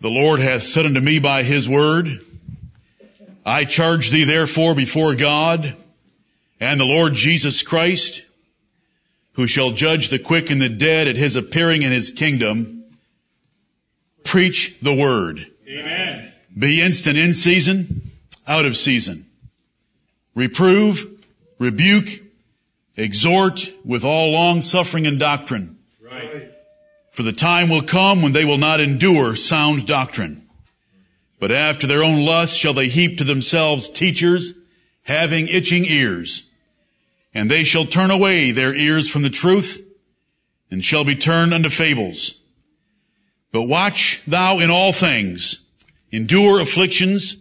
The Lord hath said unto me by his word, I charge thee therefore before God and the Lord Jesus Christ, who shall judge the quick and the dead at his appearing in his kingdom, preach the word. Amen. Be instant in season, out of season. Reprove, rebuke, exhort with all long suffering and doctrine. For the time will come when they will not endure sound doctrine. But after their own lust shall they heap to themselves teachers having itching ears. And they shall turn away their ears from the truth and shall be turned unto fables. But watch thou in all things, endure afflictions,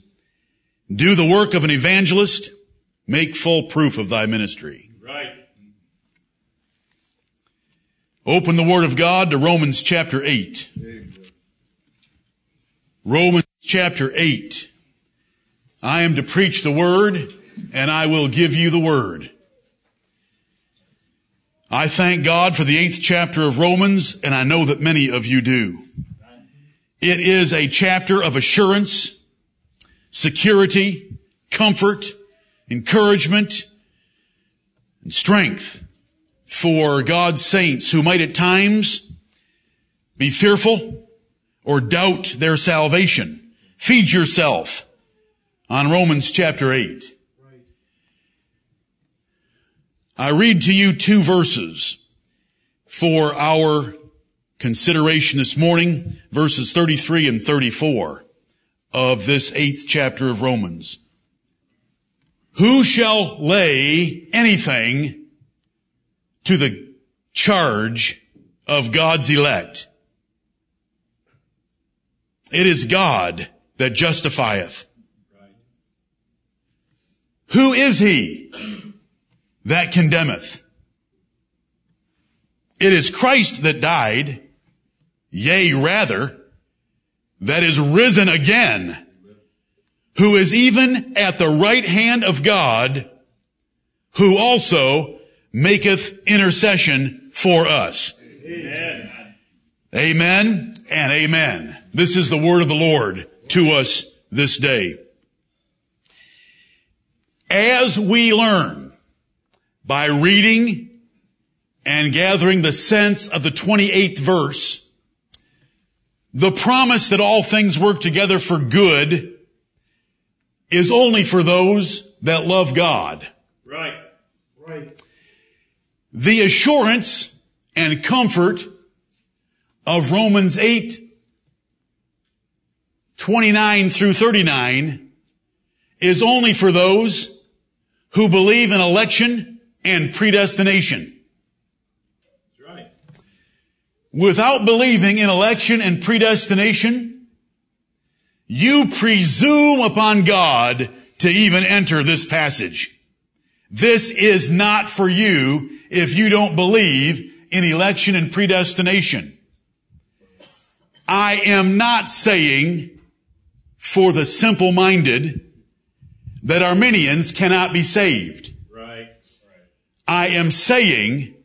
do the work of an evangelist, make full proof of thy ministry. Right. Open the Word of God to Romans chapter 8. Romans chapter 8. I am to preach the Word, and I will give you the Word. I thank God for the eighth chapter of Romans, and I know that many of you do. It is a chapter of assurance, security, comfort, encouragement, and strength for God's saints who might at times be fearful or doubt their salvation. Feed yourself on Romans chapter 8. I read to you two verses for our consideration this morning, verses 33 and 34 of this eighth chapter of Romans. Who shall lay anything to the charge of God's elect? It is God that justifieth. Who is he that condemneth? It is Christ that died, yea, rather, that is risen again, who is even at the right hand of God, who also maketh intercession for us. Amen. Amen and amen. This is the word of the Lord to us this day. As we learn by reading and gathering the sense of the 28th verse, the promise that all things work together for good is only for those that love God. Right. Right. The assurance and comfort of Romans 8, 29 through 39 is only for those who believe in election and predestination. That's right. Without believing in election and predestination, you presume upon God to even enter this passage. This is not for you if you don't believe in election and predestination. I am not saying for the simple-minded that Arminians cannot be saved. Right. I am saying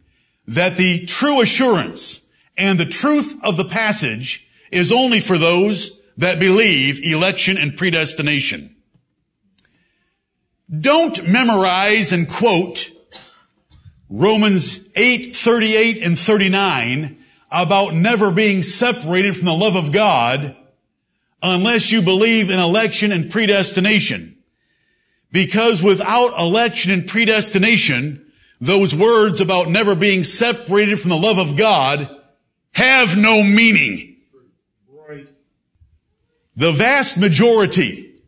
that the true assurance and the truth of the passage is only for those that believe election and predestination. Don't memorize and quote Romans 8, 38 and 39 about never being separated from the love of God unless you believe in election and predestination. Because without election and predestination, those words about never being separated from the love of God have no meaning. The vast majority,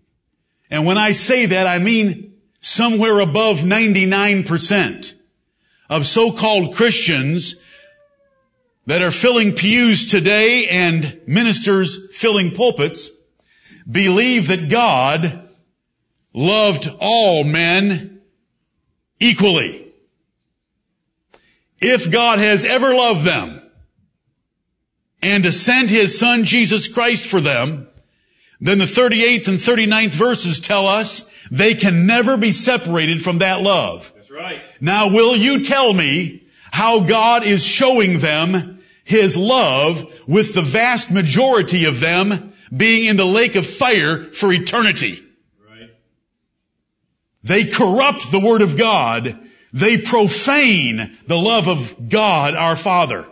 and when I say that, I mean somewhere above 99% of so-called Christians that are filling pews today and ministers filling pulpits believe that God loved all men equally. If God has ever loved them and to send his son Jesus Christ for them, then the 38th and 39th verses tell us they can never be separated from that love. That's right. Now will you tell me how God is showing them his love with the vast majority of them being in the lake of fire for eternity. Right. They corrupt the word of God. They profane the love of God our Father.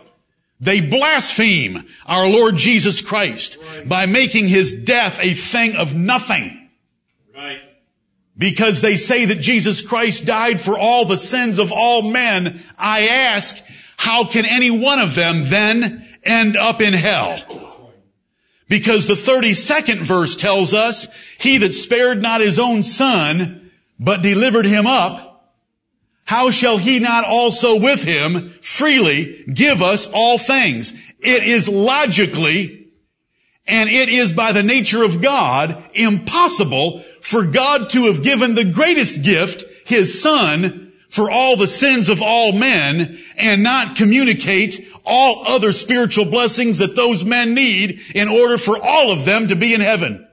They blaspheme our Lord Jesus Christ by making his death a thing of nothing. Right. Because they say that Jesus Christ died for all the sins of all men, I ask, how can any one of them then end up in hell? Because the 32nd verse tells us, he that spared not his own son, but delivered him up, how shall he not also with him freely give us all things? It is logically and it is by the nature of God impossible for God to have given the greatest gift, his son, for all the sins of all men and not communicate all other spiritual blessings that those men need in order for all of them to be in heaven.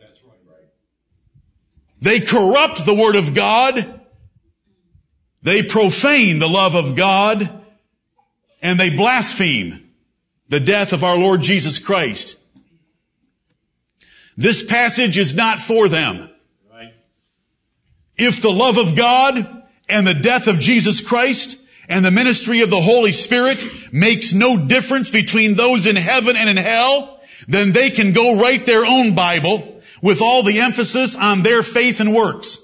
They corrupt the word of God they profane the love of God and they blaspheme the death of our Lord Jesus Christ. This passage is not for them. If the love of God and the death of Jesus Christ and the ministry of the Holy Spirit makes no difference between those in heaven and in hell, then they can go write their own Bible with all the emphasis on their faith and works.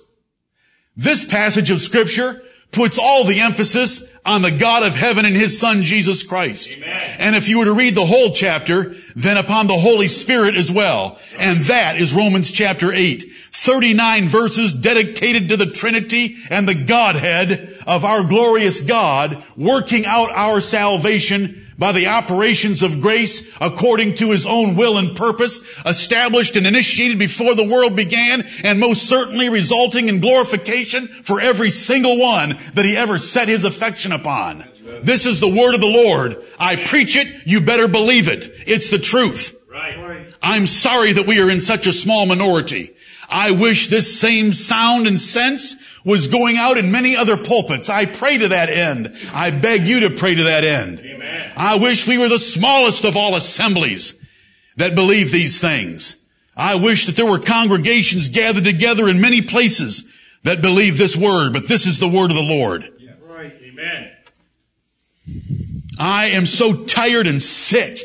This passage of scripture puts all the emphasis on the God of heaven and his son Jesus Christ. Amen. And if you were to read the whole chapter, then upon the Holy Spirit as well. And that is Romans chapter 8. 39 verses dedicated to the Trinity and the Godhead of our glorious God working out our salvation by the operations of grace according to his own will and purpose, established and initiated before the world began, and most certainly resulting in glorification for every single one that he ever set his affection upon. This is the word of the Lord. I preach it, you better believe it. It's the truth. I'm sorry that we are in such a small minority. I wish this same sound and sense was going out in many other pulpits. I pray to that end. I beg you to pray to that end. I wish we were the smallest of all assemblies that believe these things. I wish that there were congregations gathered together in many places that believe this word, but this is the word of the Lord. Right. Amen. I am so tired and sick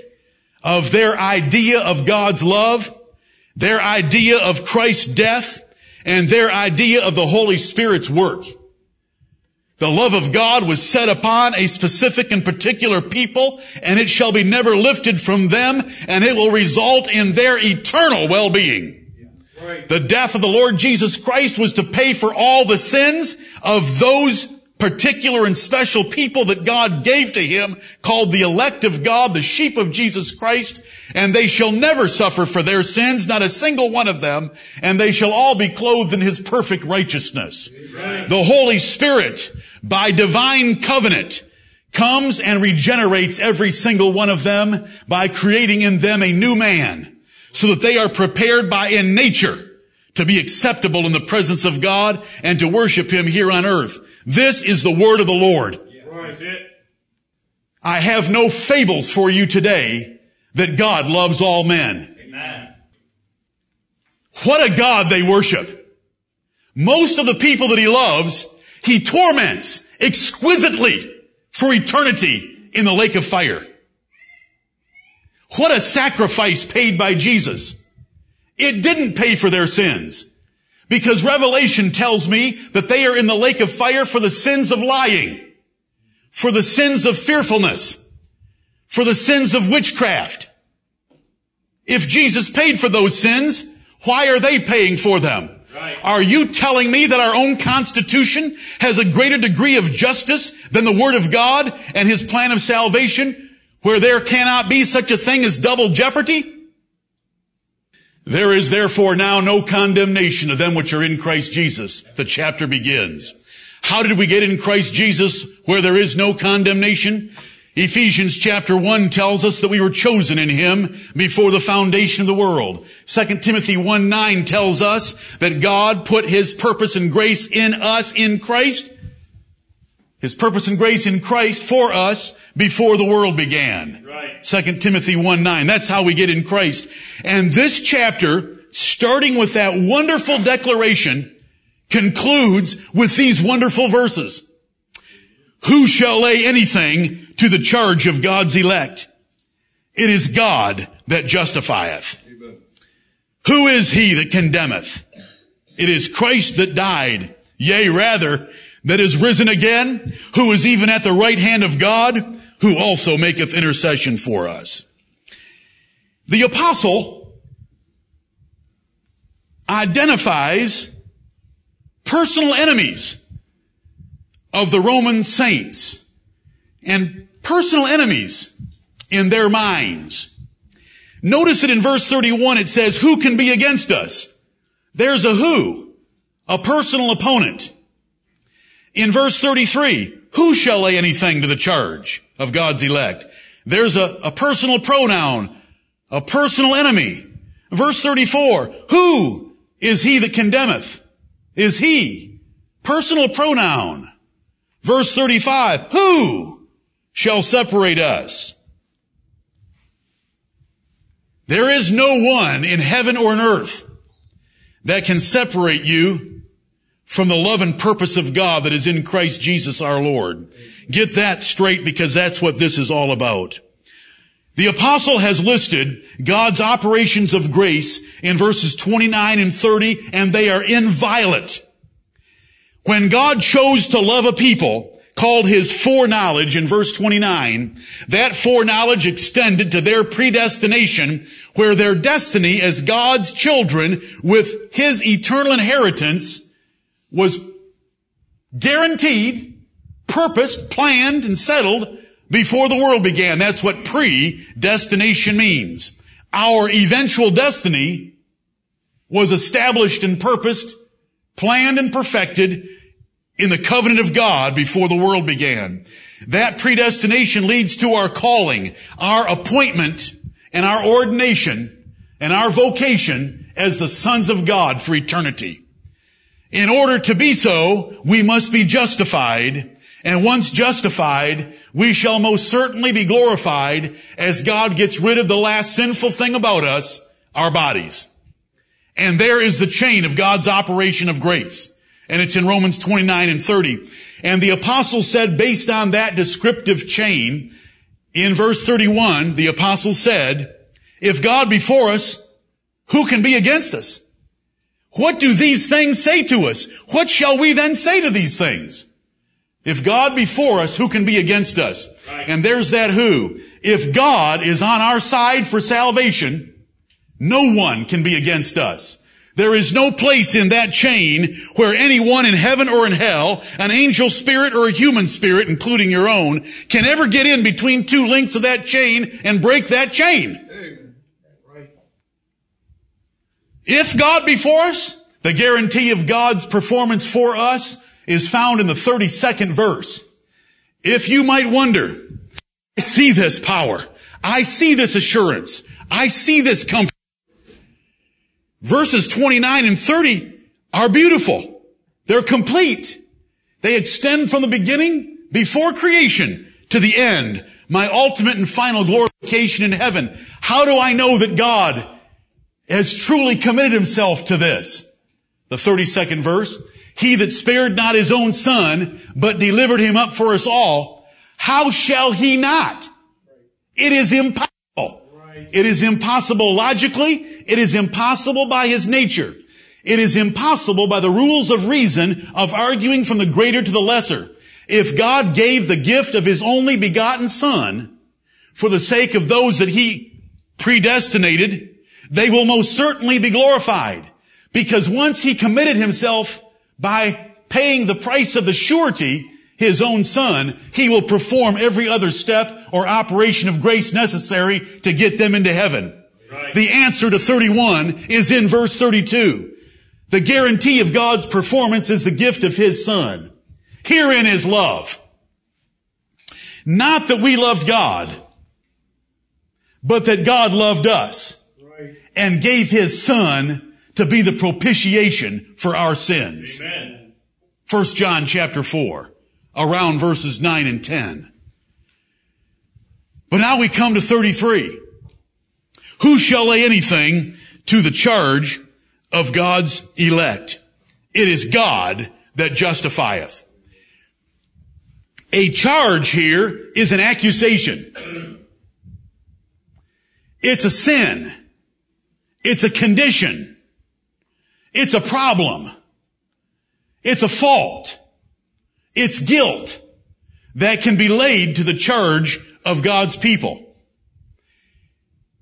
of their idea of God's love, their idea of Christ's death, and their idea of the Holy Spirit's work. The love of God was set upon a specific and particular people, and it shall be never lifted from them, and it will result in their eternal well-being. Right. The death of the Lord Jesus Christ was to pay for all the sins of those particular and special people that God gave to him, called the elect of God, the sheep of Jesus Christ, and they shall never suffer for their sins, not a single one of them, and they shall all be clothed in his perfect righteousness. The Holy Spirit, by divine covenant, comes and regenerates every single one of them by creating in them a new man, so that they are prepared by in nature to be acceptable in the presence of God and to worship Him here on earth. This is the word of the Lord. I have no fables for you today that God loves all men. Amen. What a God they worship. Most of the people that He loves, He torments exquisitely for eternity in the lake of fire. What a sacrifice paid by Jesus. It didn't pay for their sins. Because Revelation tells me that they are in the lake of fire for the sins of lying, for the sins of fearfulness, for the sins of witchcraft. If Jesus paid for those sins, why are they paying for them? Are you telling me that our own Constitution has a greater degree of justice than the Word of God and His plan of salvation, where there cannot be such a thing as double jeopardy? There is therefore now no condemnation of them which are in Christ Jesus. The chapter begins. How did we get in Christ Jesus where there is no condemnation? Ephesians chapter 1 tells us that we were chosen in Him before the foundation of the world. 2 Timothy 1 9 tells us that God put His purpose and grace in us in Christ His purpose and grace in Christ for us before the world began. Right. 2 Timothy 1 9. That's how we get in Christ. And this chapter, starting with that wonderful declaration, concludes with these wonderful verses. Who shall lay anything to the charge of God's elect? It is God that justifieth. Who is he that condemneth? It is Christ that died, yea, rather, that is risen again, who is even at the right hand of God, who also maketh intercession for us. The apostle identifies personal enemies of the Roman saints and personal enemies in their minds. Notice that in verse 31, it says, who can be against us? There's a who, a personal opponent. In verse 33, who shall lay anything to the charge of God's elect? There's a, a personal pronoun, a personal enemy. Verse 34, who is he that condemneth? Is he. Personal pronoun. Verse 35, who shall separate us? There is no one in heaven or in earth that can separate you from the love and purpose of God that is in Christ Jesus our Lord. Get that straight because that's what this is all about. The apostle has listed God's operations of grace in verses 29 and 30 and they are inviolate. When God chose to love a people, called his foreknowledge in verse 29, that foreknowledge extended to their predestination, where their destiny as God's children with his eternal inheritance was guaranteed, purposed, planned, and settled before the world began. That's what predestination means. Our eventual destiny was established and purposed, planned and perfected in the covenant of God before the world began. That predestination leads to our calling, our appointment, and our ordination, and our vocation as the sons of God for eternity. In order to be so, we must be justified, and once justified, we shall most certainly be glorified as God gets rid of the last sinful thing about us, our bodies. And there is the chain of God's operation of grace and it's in Romans 29 and 30. And the apostle said based on that descriptive chain, in verse 31, the apostle said, if God be for us, who can be against us? What do these things say to us? What shall we then say to these things? If God be for us, who can be against us? Right. And there's that who. If God is on our side for salvation, no one can be against us. There is no place in that chain where anyone in heaven or in hell, an angel spirit or a human spirit, including your own, can ever get in between two links of that chain and break that chain. If God be for us, the guarantee of God's performance for us is found in the 32nd verse. If you might wonder, I see this power. I see this assurance. I see this comfort. Verses 29 and 30 are beautiful. They're complete. They extend from the beginning, before creation, to the end, my ultimate and final glorification in heaven. How do I know that God has truly committed himself to this? The 32nd verse. He that spared not his own son, but delivered him up for us all, how shall he not? It is impossible. It is impossible logically. It is impossible by his nature. It is impossible by the rules of reason of arguing from the greater to the lesser. If God gave the gift of his only begotten son for the sake of those that he predestinated, they will most certainly be glorified. Because once he committed himself by paying the price of the surety, his own son, he will perform every other step or operation of grace necessary to get them into heaven. Right. The answer to 31 is in verse 32. The guarantee of God's performance is the gift of his son. Herein is love. Not that we loved God, but that God loved us Right. and gave his son to be the propitiation for our sins. Amen. 1 John chapter 4. Around verses 9 and 10. But now we come to 33. Who shall lay anything to the charge of God's elect? It is God that justifieth. A charge here is an accusation. It's a sin. It's a condition. It's a problem. It's a fault. It's guilt that can be laid to the charge of God's people.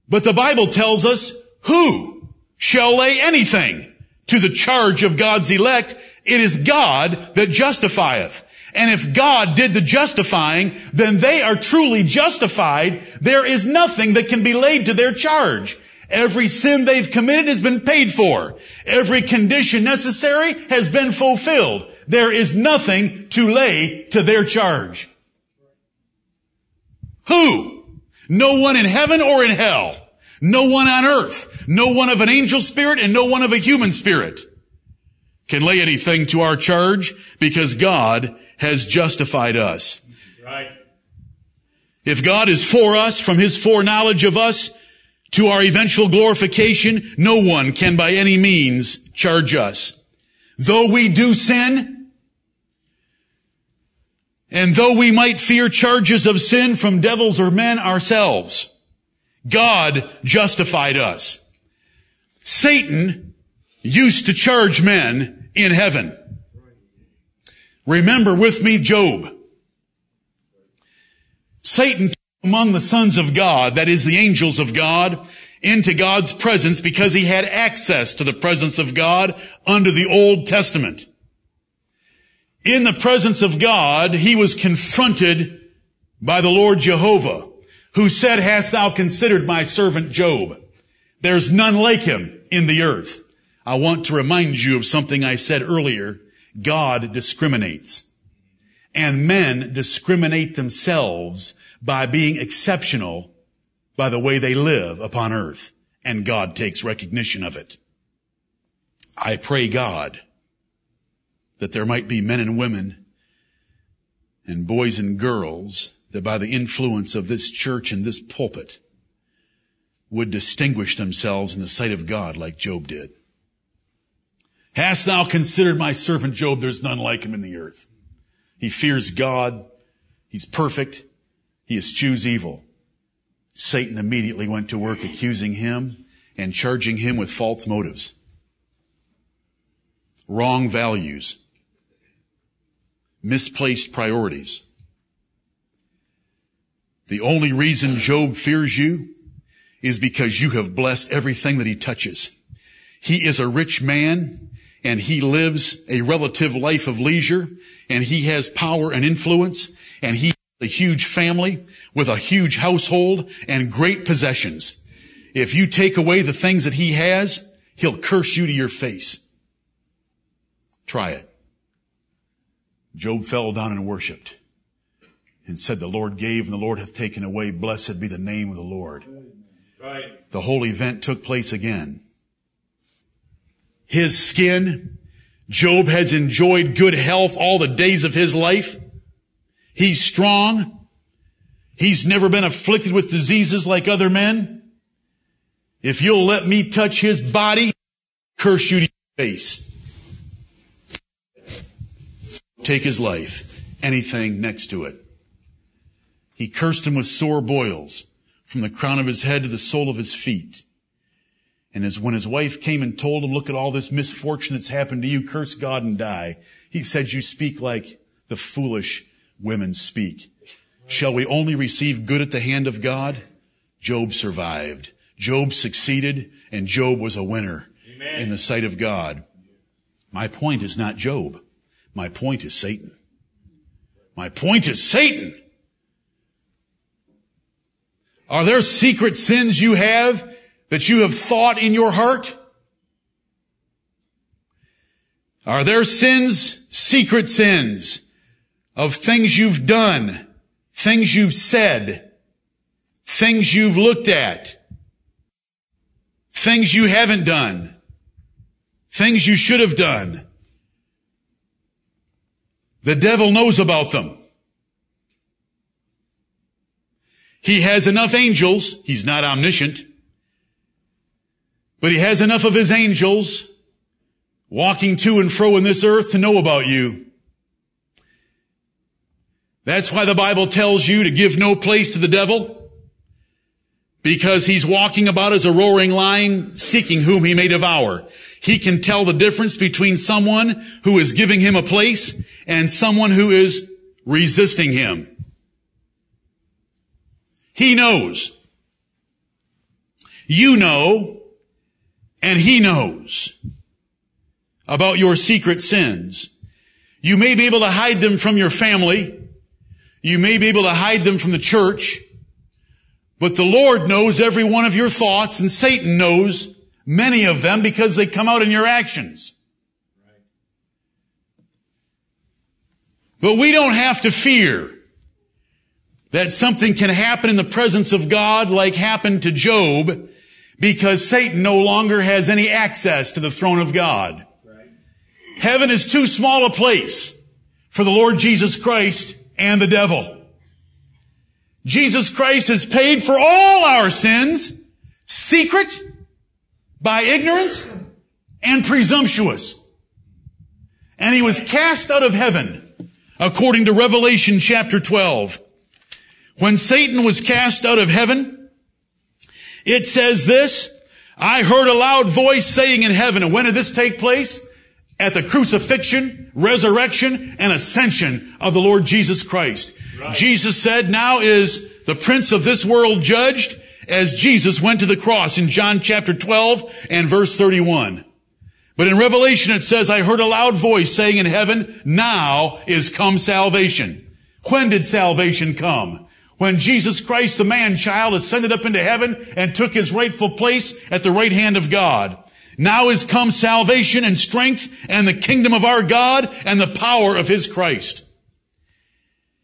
But the Bible tells us who shall lay anything to the charge of God's elect. It is God that justifieth. And if God did the justifying, then they are truly justified. There is nothing that can be laid to their charge. Every sin they've committed has been paid for. Every condition necessary has been fulfilled. There is nothing to lay to their charge. Who? No one in heaven or in hell. No one on earth. No one of an angel spirit and no one of a human spirit can lay anything to our charge because God has justified us. Right. If God is for us from his foreknowledge of us to our eventual glorification, no one can by any means charge us. Though we do sin, and though we might fear charges of sin from devils or men ourselves, God justified us. Satan used to charge men in heaven. Remember with me Job. Satan came among the sons of God, that is the angels of God, into God's presence because he had access to the presence of God under the Old Testament. In the presence of God, he was confronted by the Lord Jehovah, who said, Hast thou considered my servant Job? There's none like him in the earth. I want to remind you of something I said earlier. God discriminates. And men discriminate themselves by being exceptional by the way they live upon earth. And God takes recognition of it. I pray God that there might be men and women and boys and girls that by the influence of this church and this pulpit would distinguish themselves in the sight of God like Job did. Hast thou considered my servant Job? There's none like him in the earth. He fears God. He's perfect. He eschews evil. Satan immediately went to work accusing him and charging him with false motives, wrong values, misplaced priorities. The only reason Job fears you is because you have blessed everything that he touches. He is a rich man and he lives a relative life of leisure and he has power and influence and he has a huge family with a huge household and great possessions. If you take away the things that he has, he'll curse you to your face. Try it. Job fell down and worshiped and said, the Lord gave and the Lord hath taken away. Blessed be the name of the Lord. Right. The whole event took place again. His skin, Job has enjoyed good health all the days of his life. He's strong. He's never been afflicted with diseases like other men. If you'll let me touch his body, curse you to your face. Take his life. Anything next to it. He cursed him with sore boils from the crown of his head to the sole of his feet. And as when his wife came and told him, look at all this misfortune that's happened to you, curse God and die. He said, you speak like the foolish women speak. Shall we only receive good at the hand of God? Job survived. Job succeeded and Job was a winner Amen. in the sight of God. My point is not Job. My point is Satan. My point is Satan. Are there secret sins you have that you have thought in your heart? Are there sins, secret sins, of things you've done, things you've said, things you've looked at, things you haven't done, things you should have done? The devil knows about them. He has enough angels. He's not omniscient. But he has enough of his angels walking to and fro in this earth to know about you. That's why the Bible tells you to give no place to the devil. Because he's walking about as a roaring lion, seeking whom he may devour. He can tell the difference between someone who is giving him a place and someone who is resisting him. He knows. You know, and he knows about your secret sins. You may be able to hide them from your family. You may be able to hide them from the church. But the Lord knows every one of your thoughts and Satan knows many of them because they come out in your actions. But we don't have to fear that something can happen in the presence of God like happened to Job because Satan no longer has any access to the throne of God. Heaven is too small a place for the Lord Jesus Christ and the devil. Jesus Christ has paid for all our sins, secret, by ignorance, and presumptuous. And he was cast out of heaven, according to Revelation chapter 12. When Satan was cast out of heaven, it says this, I heard a loud voice saying in heaven, and when did this take place? At the crucifixion, resurrection, and ascension of the Lord Jesus Christ. Right. Jesus said, now is the prince of this world judged as Jesus went to the cross in John chapter 12 and verse 31. But in Revelation it says, I heard a loud voice saying in heaven, now is come salvation. When did salvation come? When Jesus Christ, the man child, ascended up into heaven and took his rightful place at the right hand of God. Now is come salvation and strength and the kingdom of our God and the power of his Christ.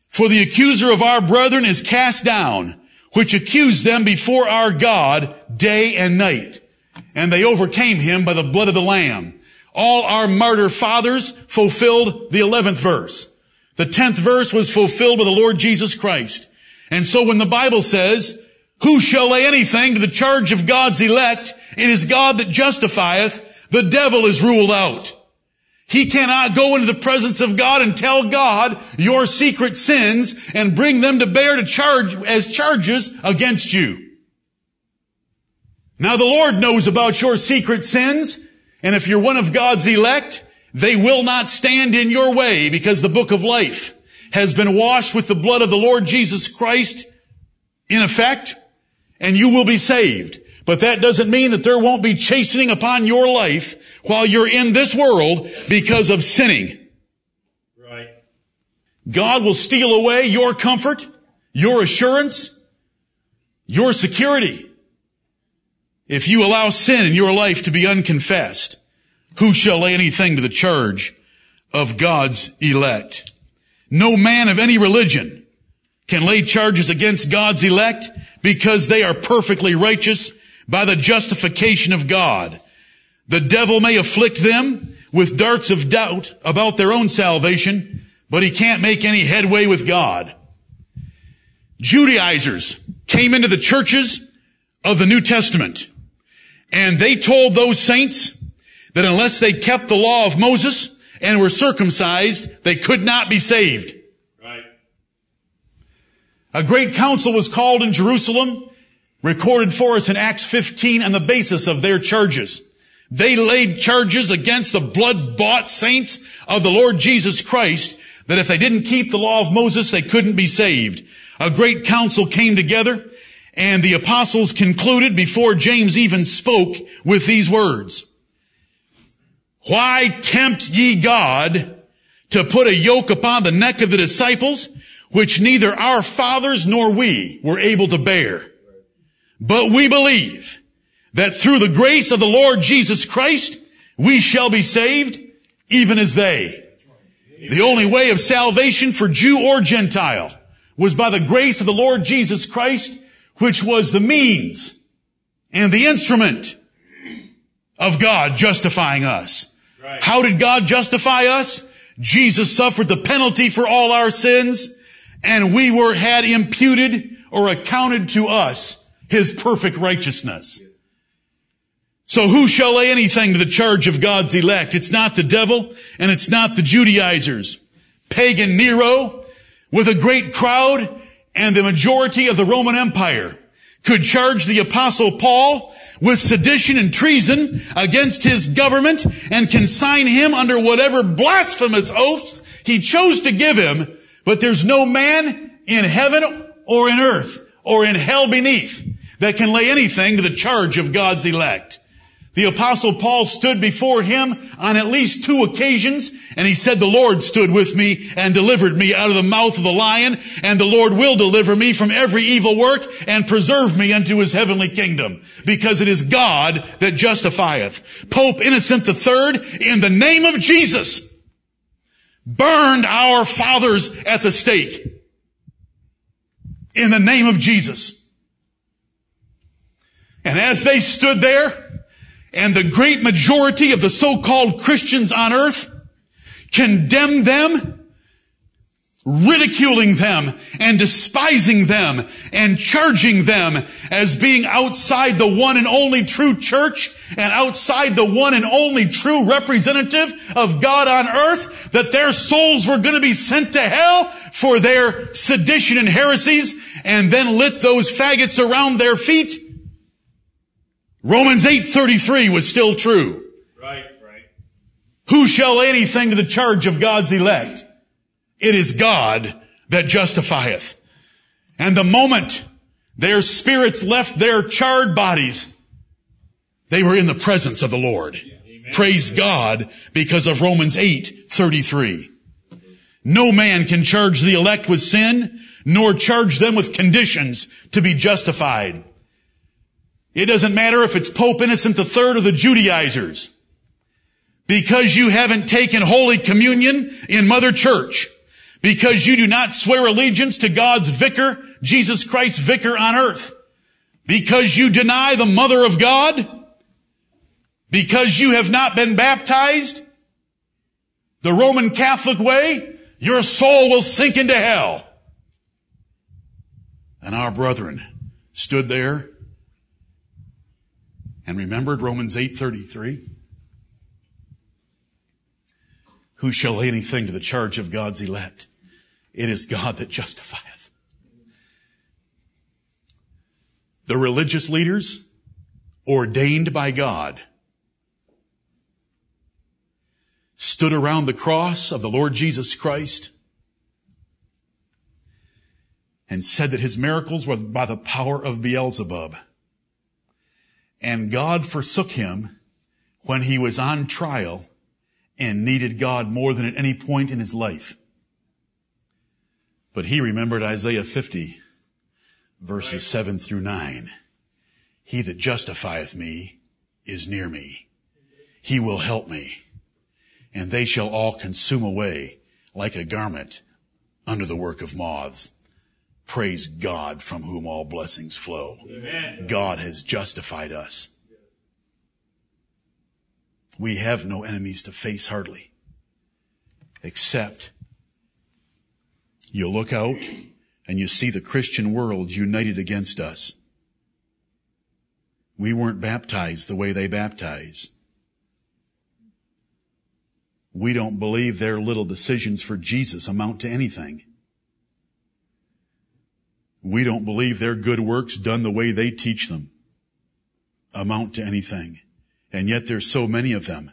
For the accuser of our brethren is cast down, which accused them before our God day and night. And they overcame him by the blood of the Lamb. All our martyr fathers fulfilled the 11th verse. The 10th verse was fulfilled by the Lord Jesus Christ. And so when the Bible says, who shall lay anything to the charge of God's elect? It is God that justifieth. The devil is ruled out. He cannot go into the presence of God and tell God your secret sins and bring them to bear to charge as charges against you. Now the Lord knows about your secret sins, and if you're one of God's elect, they will not stand in your way because the book of life has been washed with the blood of the Lord Jesus Christ in effect, and you will be saved. But that doesn't mean that there won't be chastening upon your life while you're in this world because of sinning. Right. God will steal away your comfort, your assurance, your security. If you allow sin in your life to be unconfessed, who shall lay anything to the charge of God's elect? No man of any religion can lay charges against God's elect because they are perfectly righteous by the justification of God. The devil may afflict them with darts of doubt about their own salvation, but he can't make any headway with God. Judaizers came into the churches of the New Testament and they told those saints that unless they kept the law of Moses and were circumcised, they could not be saved. Right. A great council was called in Jerusalem recorded for us in Acts 15 on the basis of their charges. They laid charges against the blood-bought saints of the Lord Jesus Christ that if they didn't keep the law of Moses, they couldn't be saved. A great council came together and the apostles concluded before James even spoke with these words. Why tempt ye God to put a yoke upon the neck of the disciples, which neither our fathers nor we were able to bear? But we believe that through the grace of the Lord Jesus Christ, we shall be saved even as they. The only way of salvation for Jew or Gentile was by the grace of the Lord Jesus Christ, which was the means and the instrument of God justifying us. Right. How did God justify us? Jesus suffered the penalty for all our sins and we were had imputed or accounted to us his perfect righteousness. So who shall lay anything to the charge of God's elect? It's not the devil and it's not the Judaizers. Pagan Nero with a great crowd and the majority of the Roman Empire could charge the apostle Paul with sedition and treason against his government and consign him under whatever blasphemous oaths he chose to give him. But there's no man in heaven or in earth or in hell beneath that can lay anything to the charge of God's elect. The apostle Paul stood before him on at least two occasions and he said, the Lord stood with me and delivered me out of the mouth of the lion and the Lord will deliver me from every evil work and preserve me unto his heavenly kingdom because it is God that justifieth. Pope Innocent III in the name of Jesus burned our fathers at the stake in the name of Jesus. And as they stood there, and the great majority of the so-called Christians on earth condemned them, ridiculing them and despising them and charging them as being outside the one and only true church and outside the one and only true representative of God on earth, that their souls were going to be sent to hell for their sedition and heresies and then lit those faggots around their feet. Romans 8:33 was still true. Right, right. Who shall anything to the charge of God's elect? It is God that justifieth. And the moment their spirits left their charred bodies, they were in the presence of the Lord. Amen. Praise God because of Romans 8:33. No man can charge the elect with sin, nor charge them with conditions to be justified. It doesn't matter if it's Pope Innocent III or the Judaizers. Because you haven't taken Holy Communion in Mother Church. Because you do not swear allegiance to God's vicar, Jesus Christ vicar on earth. Because you deny the Mother of God. Because you have not been baptized the Roman Catholic way, your soul will sink into hell. And our brethren stood there and remembered Romans 8:33. Who shall lay anything to the charge of God's elect? It is God that justifieth. The religious leaders ordained by God stood around the cross of the Lord Jesus Christ and said that his miracles were by the power of Beelzebub. And God forsook him when he was on trial and needed God more than at any point in his life. But he remembered Isaiah 50 verses right. 7 through 9. He that justifieth me is near me. He will help me and they shall all consume away like a garment under the work of moths. Praise God from whom all blessings flow. Amen. God has justified us. We have no enemies to face hardly, except you look out and you see the Christian world united against us. We weren't baptized the way they baptize. We don't believe their little decisions for Jesus amount to anything. We don't believe their good works done the way they teach them amount to anything. And yet there's so many of them.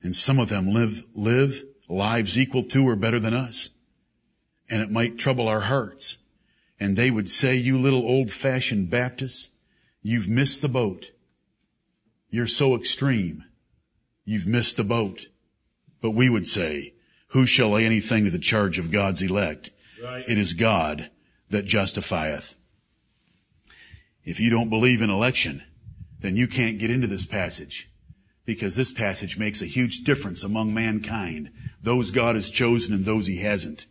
And some of them live, live lives equal to or better than us. And it might trouble our hearts. And they would say, you little old fashioned Baptists, you've missed the boat. You're so extreme. You've missed the boat. But we would say, who shall lay anything to the charge of God's elect? Right. It is God that justifieth. If you don't believe in election, then you can't get into this passage because this passage makes a huge difference among mankind, those God has chosen and those he hasn't.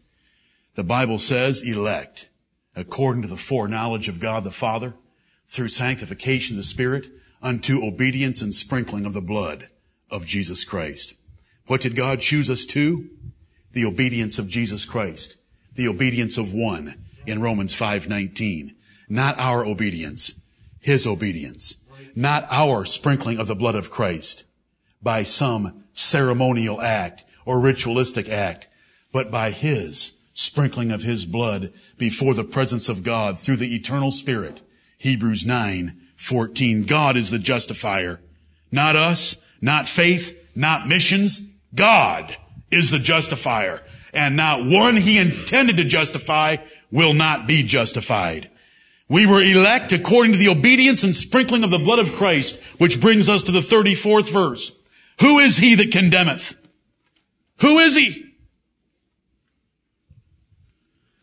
The Bible says elect according to the foreknowledge of God the Father through sanctification of the Spirit unto obedience and sprinkling of the blood of Jesus Christ. What did God choose us to? The obedience of Jesus Christ. The obedience of one in Romans 5:19. Not our obedience, his obedience. Not our sprinkling of the blood of Christ by some ceremonial act or ritualistic act, but by his sprinkling of his blood before the presence of God through the eternal spirit. Hebrews 9:14. God is the justifier. Not us, not faith, not missions. God is the justifier. And not one he intended to justify will not be justified. We were elect according to the obedience and sprinkling of the blood of Christ, which brings us to the 34th verse. Who is he that condemneth? Who is he?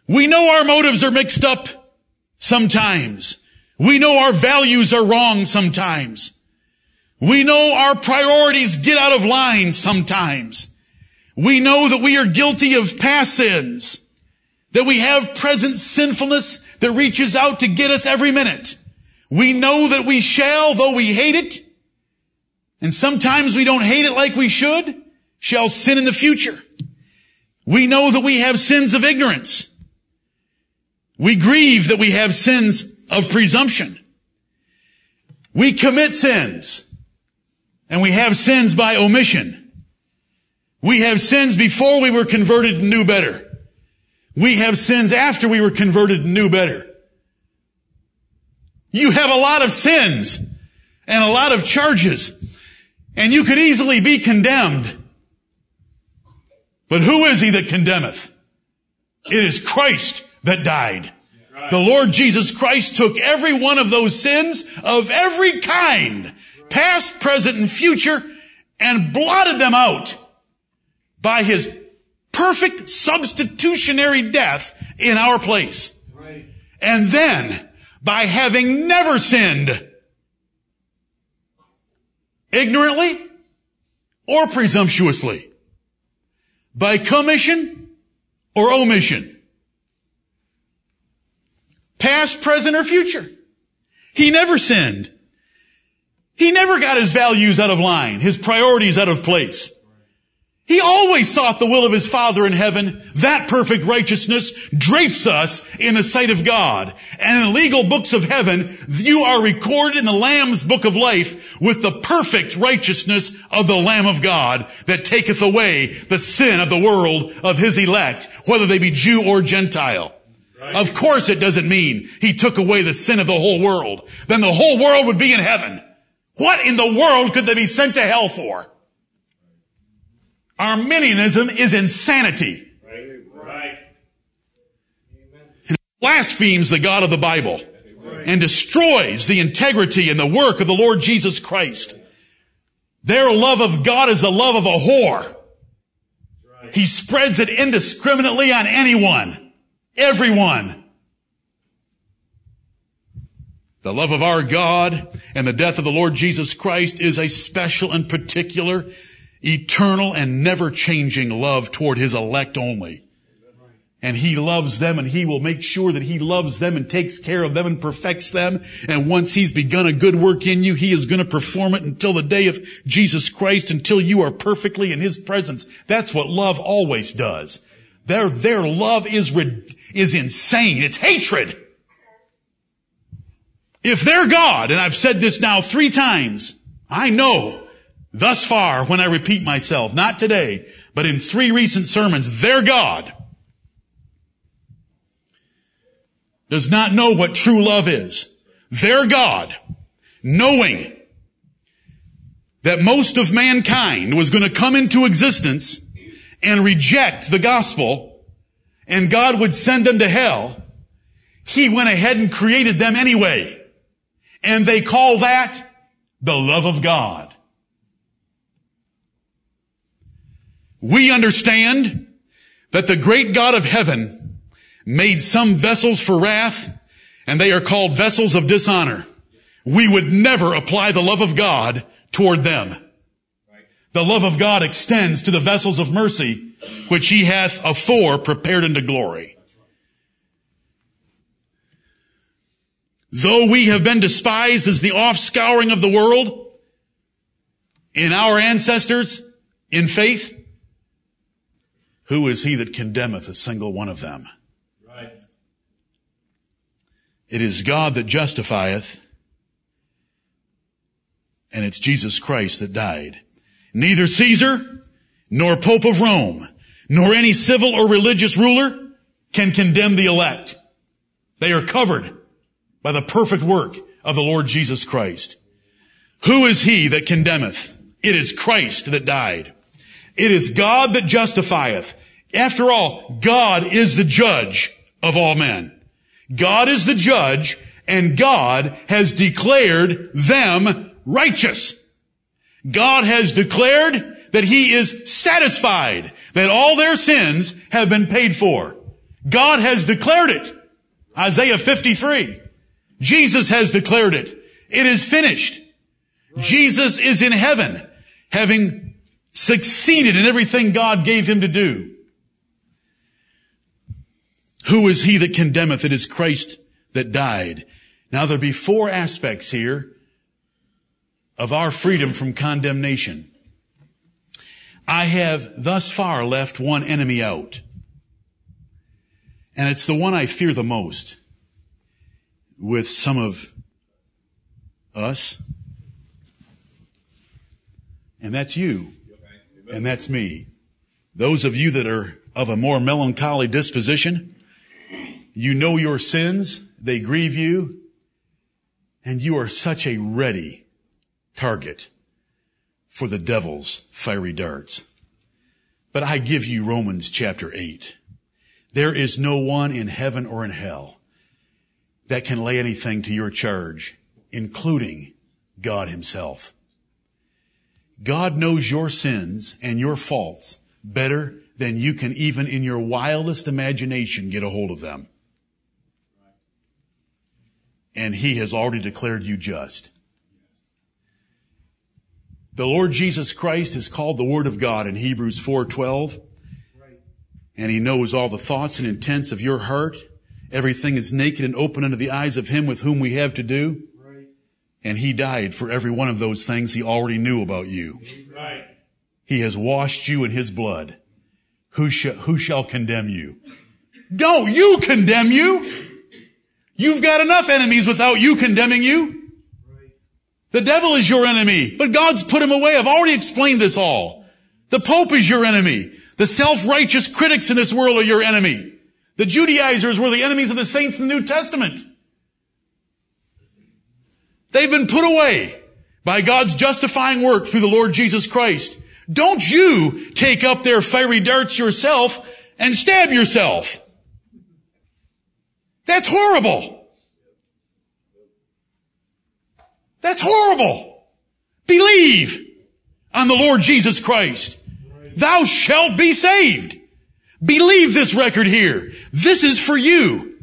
We know our motives are mixed up sometimes. We know our values are wrong sometimes. We know our priorities get out of line sometimes. We know that we are guilty of past sins, that we have present sinfulness that reaches out to get us every minute. We know that we shall, though we hate it, and sometimes we don't hate it like we should, shall sin in the future. We know that we have sins of ignorance. We grieve that we have sins of presumption. We commit sins and we have sins by omission. We have sins before we were converted and knew better. We have sins after we were converted and knew better. You have a lot of sins and a lot of charges and you could easily be condemned. But who is he that condemneth? It is Christ that died. The Lord Jesus Christ took every one of those sins of every kind, past, present, and future, and blotted them out by his perfect substitutionary death in our place. And then, by having never sinned, ignorantly or presumptuously, by commission or omission, past, present, or future. He never sinned. He never got his values out of line, his priorities out of place. He always sought the will of his Father in heaven. That perfect righteousness drapes us in the sight of God. And in the legal books of heaven, you are recorded in the Lamb's book of life with the perfect righteousness of the Lamb of God that taketh away the sin of the world of his elect, whether they be Jew or Gentile. Of course it doesn't mean he took away the sin of the whole world. Then the whole world would be in heaven. What in the world could they be sent to hell for? Arminianism is insanity. Right. Right. It Blasphemes the God of the Bible and destroys the integrity and the work of the Lord Jesus Christ. Their love of God is the love of a whore. He spreads it indiscriminately on anyone, everyone. The love of our God and the death of the Lord Jesus Christ is a special and particular eternal and never changing love toward his elect only. And he loves them and he will make sure that he loves them and takes care of them and perfects them. And once he's begun a good work in you, he is going to perform it until the day of Jesus Christ, until you are perfectly in his presence. That's what love always does. Their, their love is, is insane. It's hatred. If they're God, and I've said this now three times, I know thus far when I repeat myself, not today, but in three recent sermons, their God does not know what true love is. Their God, knowing that most of mankind was going to come into existence and reject the gospel and God would send them to hell, he went ahead and created them anyway. And they call that the love of God. We understand that the great God of heaven made some vessels for wrath and they are called vessels of dishonor. We would never apply the love of God toward them. The love of God extends to the vessels of mercy, which he hath afore prepared unto glory. Though we have been despised as the offscouring of the world in our ancestors in faith, Who is he that condemneth a single one of them? Right. It is God that justifieth, and it's Jesus Christ that died. Neither Caesar, nor Pope of Rome, nor any civil or religious ruler can condemn the elect. They are covered by the perfect work of the Lord Jesus Christ. Who is he that condemneth? It is Christ that died. It is God that justifieth. After all, God is the judge of all men. God is the judge and God has declared them righteous. God has declared that he is satisfied that all their sins have been paid for. God has declared it. Isaiah 53. Jesus has declared it. It is finished. Jesus is in heaven, having succeeded in everything God gave him to do. Who is he that condemneth? It is Christ that died. Now there be four aspects here of our freedom from condemnation. I have thus far left one enemy out. And it's the one I fear the most with some of us. And that's you. And that's me. Those of you that are of a more melancholy disposition, you know your sins, they grieve you, and you are such a ready target for the devil's fiery darts. But I give you Romans chapter 8. There is no one in heaven or in hell that can lay anything to your charge, including God himself. God knows your sins and your faults better than you can even in your wildest imagination get a hold of them. And he has already declared you just. The Lord Jesus Christ is called the Word of God in Hebrews 4:12. And he knows all the thoughts and intents of your heart. Everything is naked and open unto the eyes of him with whom we have to do. And he died for every one of those things he already knew about you. Right. He has washed you in his blood. Who shall, who shall condemn you? Don't you condemn you. You've got enough enemies without you condemning you. The devil is your enemy, but God's put him away. I've already explained this all. The Pope is your enemy. The self-righteous critics in this world are your enemy. The Judaizers were the enemies of the saints in the New Testament. They've been put away by God's justifying work through the Lord Jesus Christ. Don't you take up their fiery darts yourself and stab yourself. That's horrible. That's horrible. Believe on the Lord Jesus Christ. Thou shalt be saved. Believe this record here. This is for you.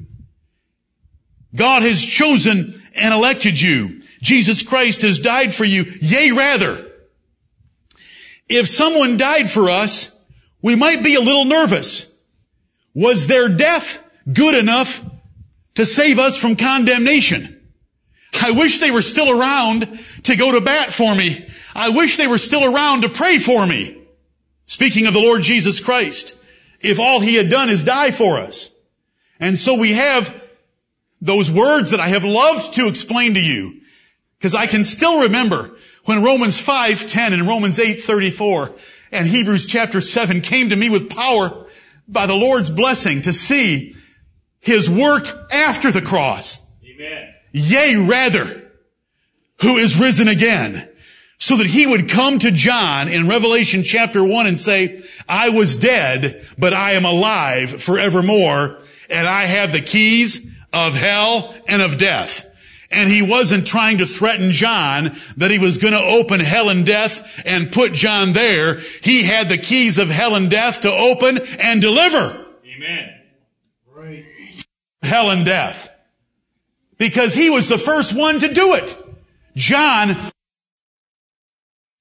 God has chosen and elected you. Jesus Christ has died for you. Yea, rather. If someone died for us, we might be a little nervous. Was their death good enough to save us from condemnation? I wish they were still around to go to bat for me. I wish they were still around to pray for me. Speaking of the Lord Jesus Christ, if all he had done is die for us. And so we have those words that I have loved to explain to you. Because I can still remember when Romans 5:10 and Romans 8:34 and Hebrews chapter 7 came to me with power by the Lord's blessing to see his work after the cross. Amen. Yea, rather, who is risen again, so that he would come to John in Revelation chapter 1 and say, I was dead, but I am alive forevermore, and I have the keys of hell and of death. And he wasn't trying to threaten John that he was going to open hell and death and put John there. He had the keys of hell and death to open and deliver Amen. Right. hell and death. Because he was the first one to do it. John,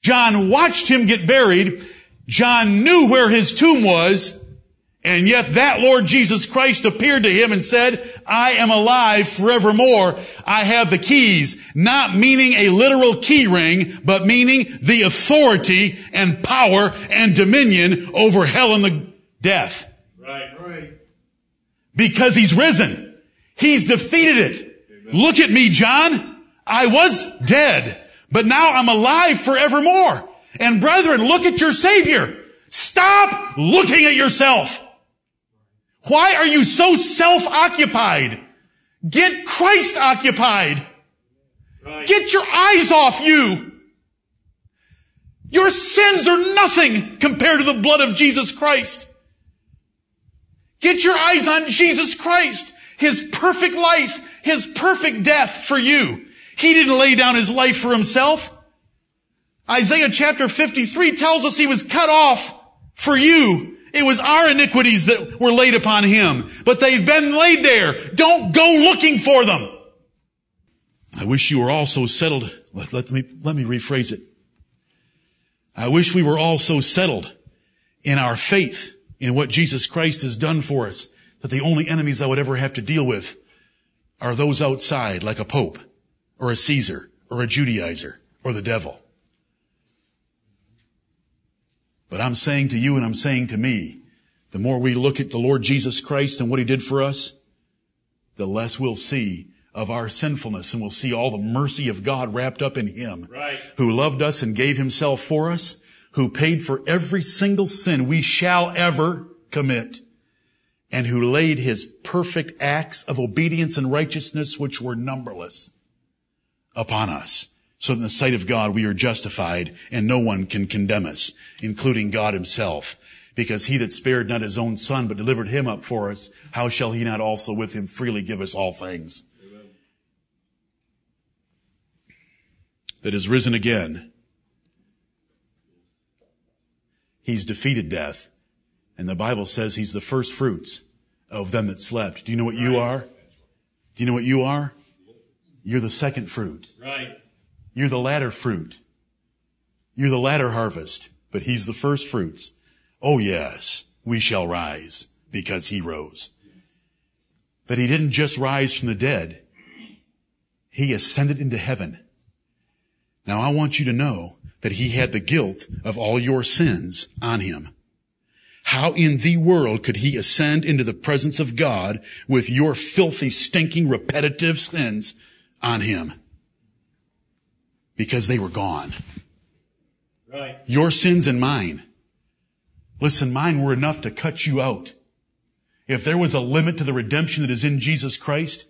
John watched him get buried. John knew where his tomb was. And yet that Lord Jesus Christ appeared to him and said, I am alive forevermore. I have the keys. Not meaning a literal key ring, but meaning the authority and power and dominion over hell and the death. Right. Right. Because he's risen. He's defeated it. Look at me, John. I was dead, but now I'm alive forevermore. And brethren, look at your Savior. Stop looking at yourself. Why are you so self-occupied? Get Christ occupied. Right. Get your eyes off you. Your sins are nothing compared to the blood of Jesus Christ. Get your eyes on Jesus Christ, His perfect life, His perfect death for you. He didn't lay down His life for Himself. Isaiah chapter 53 tells us He was cut off for you. It was our iniquities that were laid upon Him, but they've been laid there. Don't go looking for them. I wish you were all so settled. Let, let me, let me rephrase it. I wish we were all so settled in our faith in what Jesus Christ has done for us that the only enemies I would ever have to deal with are those outside like a pope or a Caesar or a Judaizer or the devil. But I'm saying to you and I'm saying to me, the more we look at the Lord Jesus Christ and what he did for us, the less we'll see of our sinfulness and we'll see all the mercy of God wrapped up in him Right. who loved us and gave himself for us, who paid for every single sin we shall ever commit, and who laid his perfect acts of obedience and righteousness, which were numberless, upon us. So in the sight of God, we are justified and no one can condemn us, including God himself. Because he that spared not his own son, but delivered him up for us, how shall he not also with him freely give us all things? That is risen again. He's defeated death. And the Bible says he's the first fruits of them that slept. Do you know what you are? Do you know what you are? You're the second fruit. Right. You're the latter fruit. You're the latter harvest, but he's the first fruits. Oh yes, we shall rise because he rose. But he didn't just rise from the dead. He ascended into heaven. Now I want you to know that he had the guilt of all your sins on him. How in the world could he ascend into the presence of God with your filthy, stinking, repetitive sins on him? Because they were gone. Right. Your sins and mine. Listen, mine were enough to cut you out. If there was a limit to the redemption that is in Jesus Christ,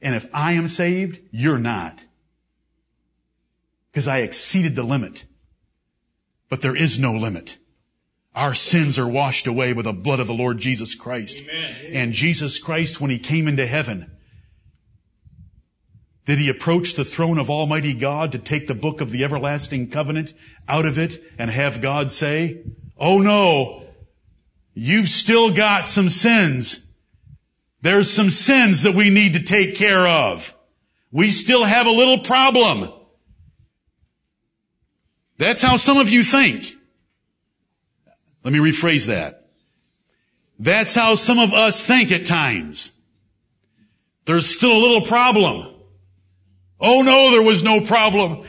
and if I am saved, you're not. Because I exceeded the limit. But there is no limit. Our sins are washed away by the blood of the Lord Jesus Christ. Amen. And Jesus Christ, when he came into heaven, did he approach the throne of Almighty God to take the book of the everlasting covenant out of it and have God say, Oh no, you've still got some sins. There's some sins that we need to take care of. We still have a little problem. That's how some of you think. Let me rephrase that. That's how some of us think at times. There's still a little problem. Oh no, there was no problem.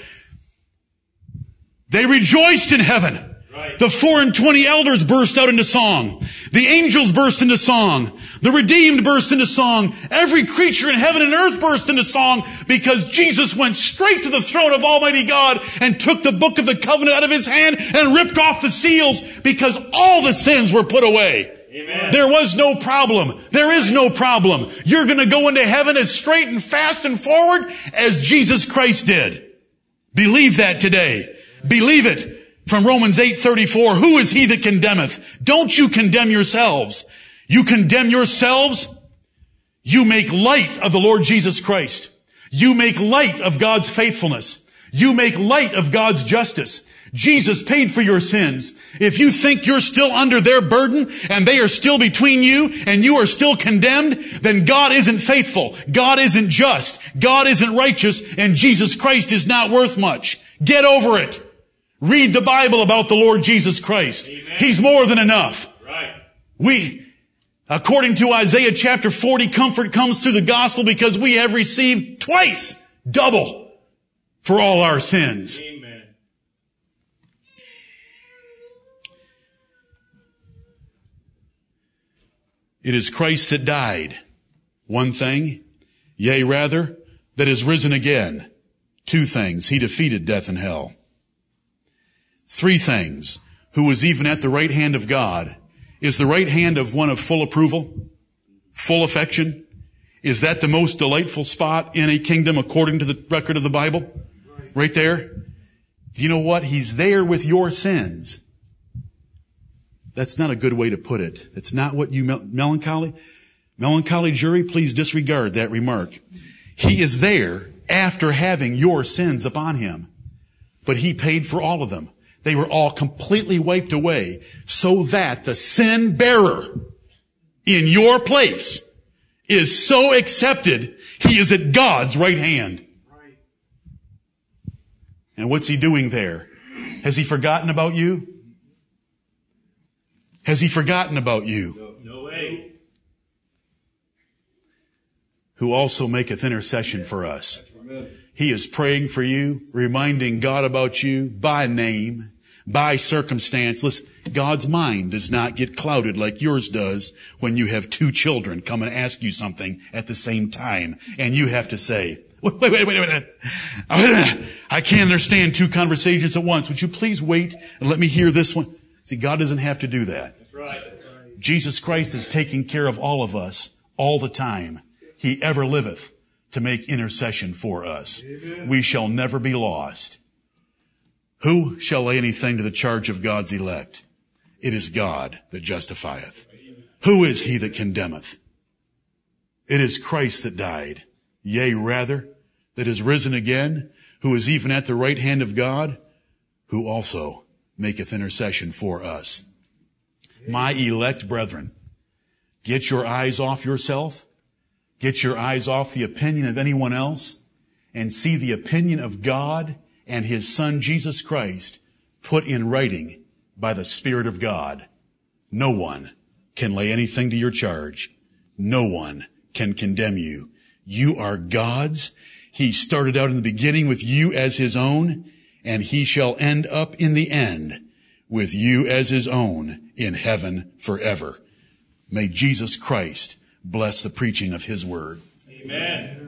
They rejoiced in heaven. Right. The four and twenty elders burst out into song. The angels burst into song. The redeemed burst into song. Every creature in heaven and earth burst into song because Jesus went straight to the throne of Almighty God and took the book of the covenant out of his hand and ripped off the seals because all the sins were put away. Amen. There was no problem. There is no problem. You're going to go into heaven as straight and fast and forward as Jesus Christ did. Believe that today. Believe it. From Romans 8:34, who is he that condemneth? Don't you condemn yourselves. You condemn yourselves. You make light of the Lord Jesus Christ. You make light of God's faithfulness. You make light of God's justice. Jesus paid for your sins. If you think you're still under their burden and they are still between you and you are still condemned, then God isn't faithful. God isn't just. God isn't righteous and Jesus Christ is not worth much. Get over it. Read the Bible about the Lord Jesus Christ. Amen. He's more than enough. Right. We, according to Isaiah chapter 40, comfort comes through the gospel because we have received twice double for all our sins. Amen. It is Christ that died. One thing. Yea, rather, that is risen again. Two things. He defeated death and hell. Three things. Who was even at the right hand of God. Is the right hand of one of full approval? Full affection? Is that the most delightful spot in a kingdom according to the record of the Bible? Right there? Do you know what? He's there with your sins. That's not a good way to put it. It's not what you melancholy. Melancholy jury, please disregard that remark. He is there after having your sins upon him. But he paid for all of them. They were all completely wiped away so that the sin bearer in your place is so accepted, he is at God's right hand. And what's he doing there? Has he forgotten about you? Has he forgotten about you? No way. Who also maketh intercession for us. He is praying for you, reminding God about you by name, by circumstance. Listen, God's mind does not get clouded like yours does when you have two children come and ask you something at the same time and you have to say, wait, wait, wait, wait, wait, wait. I can't understand two conversations at once. Would you please wait and let me hear this one? See, God doesn't have to do that. That's right. Jesus Christ is taking care of all of us all the time. He ever liveth to make intercession for us. We shall never be lost. Who shall lay anything to the charge of God's elect? It is God that justifieth. Who is he that condemneth? It is Christ that died. Yea, rather, that is risen again, who is even at the right hand of God, who also maketh intercession for us. My elect brethren, get your eyes off yourself. Get your eyes off the opinion of anyone else and see the opinion of God and his son Jesus Christ put in writing by the Spirit of God. No one can lay anything to your charge. No one can condemn you. You are God's. He started out in the beginning with you as his own and he shall end up in the end with you as his own in heaven forever. May Jesus Christ bless the preaching of his word. Amen.